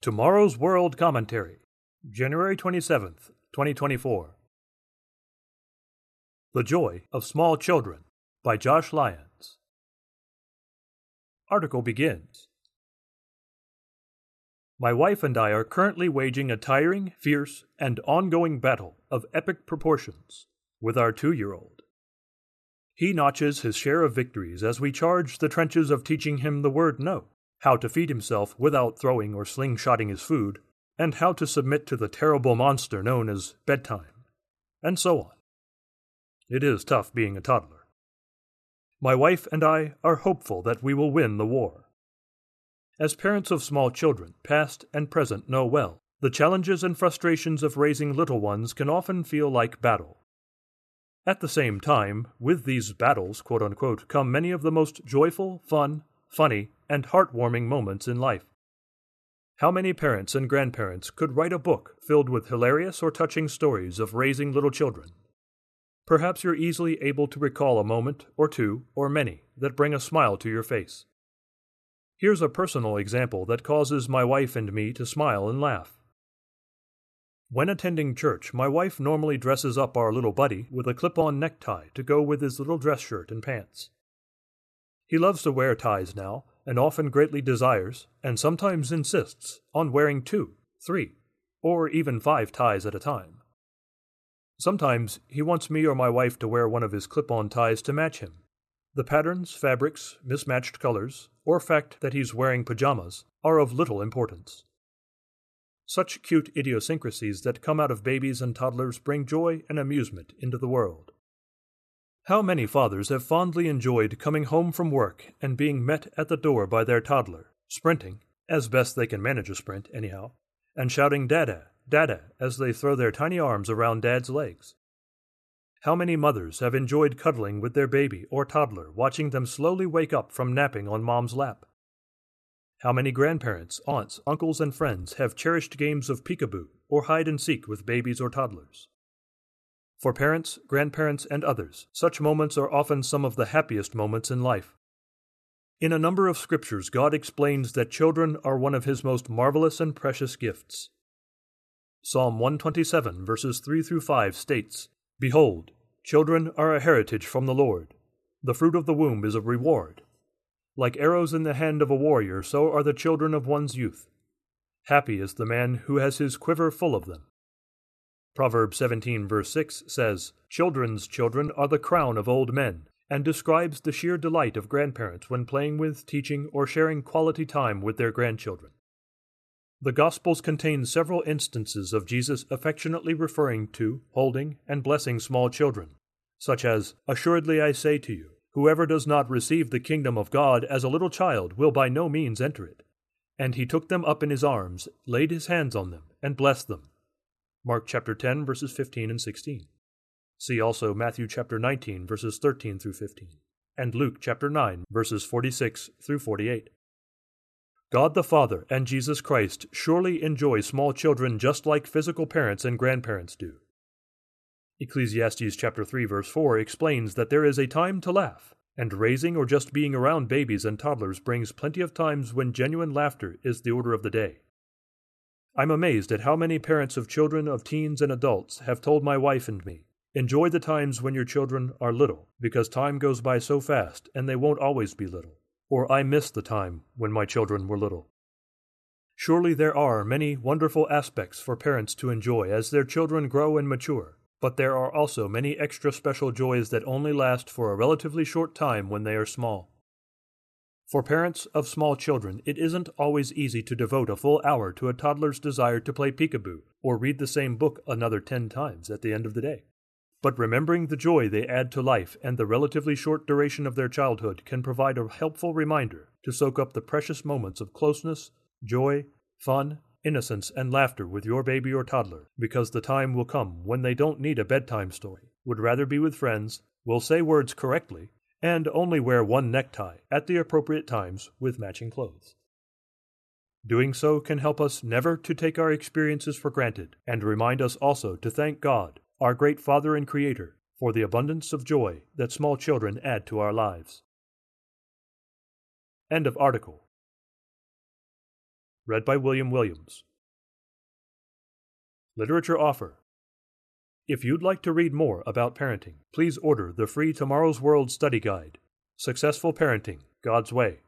Tomorrow's World Commentary, January 27th, 2024. The Joy of Small Children by Josh Lyons. Article begins My wife and I are currently waging a tiring, fierce, and ongoing battle of epic proportions with our two year old. He notches his share of victories as we charge the trenches of teaching him the word no how to feed himself without throwing or slingshotting his food, and how to submit to the terrible monster known as bedtime, and so on. It is tough being a toddler. My wife and I are hopeful that we will win the war. As parents of small children, past and present, know well, the challenges and frustrations of raising little ones can often feel like battle. At the same time, with these battles, quote unquote, come many of the most joyful, fun, funny, and heartwarming moments in life. How many parents and grandparents could write a book filled with hilarious or touching stories of raising little children? Perhaps you're easily able to recall a moment, or two, or many, that bring a smile to your face. Here's a personal example that causes my wife and me to smile and laugh. When attending church, my wife normally dresses up our little buddy with a clip on necktie to go with his little dress shirt and pants. He loves to wear ties now, and often greatly desires, and sometimes insists, on wearing two, three, or even five ties at a time. Sometimes he wants me or my wife to wear one of his clip on ties to match him. The patterns, fabrics, mismatched colors, or fact that he's wearing pajamas are of little importance. Such cute idiosyncrasies that come out of babies and toddlers bring joy and amusement into the world. How many fathers have fondly enjoyed coming home from work and being met at the door by their toddler, sprinting, as best they can manage a sprint, anyhow, and shouting Dada, Dada as they throw their tiny arms around Dad's legs? How many mothers have enjoyed cuddling with their baby or toddler, watching them slowly wake up from napping on mom's lap? How many grandparents, aunts, uncles, and friends have cherished games of peekaboo or hide and seek with babies or toddlers? For parents, grandparents, and others, such moments are often some of the happiest moments in life. In a number of scriptures, God explains that children are one of His most marvelous and precious gifts. Psalm 127, verses 3 through 5 states Behold, children are a heritage from the Lord. The fruit of the womb is a reward. Like arrows in the hand of a warrior, so are the children of one's youth. Happy is the man who has his quiver full of them. Proverbs 17, verse 6 says, Children's children are the crown of old men, and describes the sheer delight of grandparents when playing with, teaching, or sharing quality time with their grandchildren. The Gospels contain several instances of Jesus affectionately referring to, holding, and blessing small children, such as, Assuredly I say to you, whoever does not receive the kingdom of God as a little child will by no means enter it. And he took them up in his arms, laid his hands on them, and blessed them. Mark chapter 10 verses 15 and 16. See also Matthew chapter 19 verses 13 through 15 and Luke chapter 9 verses 46 through 48. God the Father and Jesus Christ surely enjoy small children just like physical parents and grandparents do. Ecclesiastes chapter 3 verse 4 explains that there is a time to laugh, and raising or just being around babies and toddlers brings plenty of times when genuine laughter is the order of the day. I'm amazed at how many parents of children, of teens, and adults have told my wife and me, Enjoy the times when your children are little, because time goes by so fast and they won't always be little. Or I miss the time when my children were little. Surely there are many wonderful aspects for parents to enjoy as their children grow and mature, but there are also many extra special joys that only last for a relatively short time when they are small. For parents of small children, it isn't always easy to devote a full hour to a toddler's desire to play peekaboo or read the same book another ten times at the end of the day. But remembering the joy they add to life and the relatively short duration of their childhood can provide a helpful reminder to soak up the precious moments of closeness, joy, fun, innocence, and laughter with your baby or toddler, because the time will come when they don't need a bedtime story, would rather be with friends, will say words correctly, and only wear one necktie at the appropriate times with matching clothes. Doing so can help us never to take our experiences for granted and remind us also to thank God, our great Father and Creator, for the abundance of joy that small children add to our lives. End of article. Read by William Williams. Literature Offer If you'd like to read more about parenting, please order the free Tomorrow's World study guide. Successful Parenting God's Way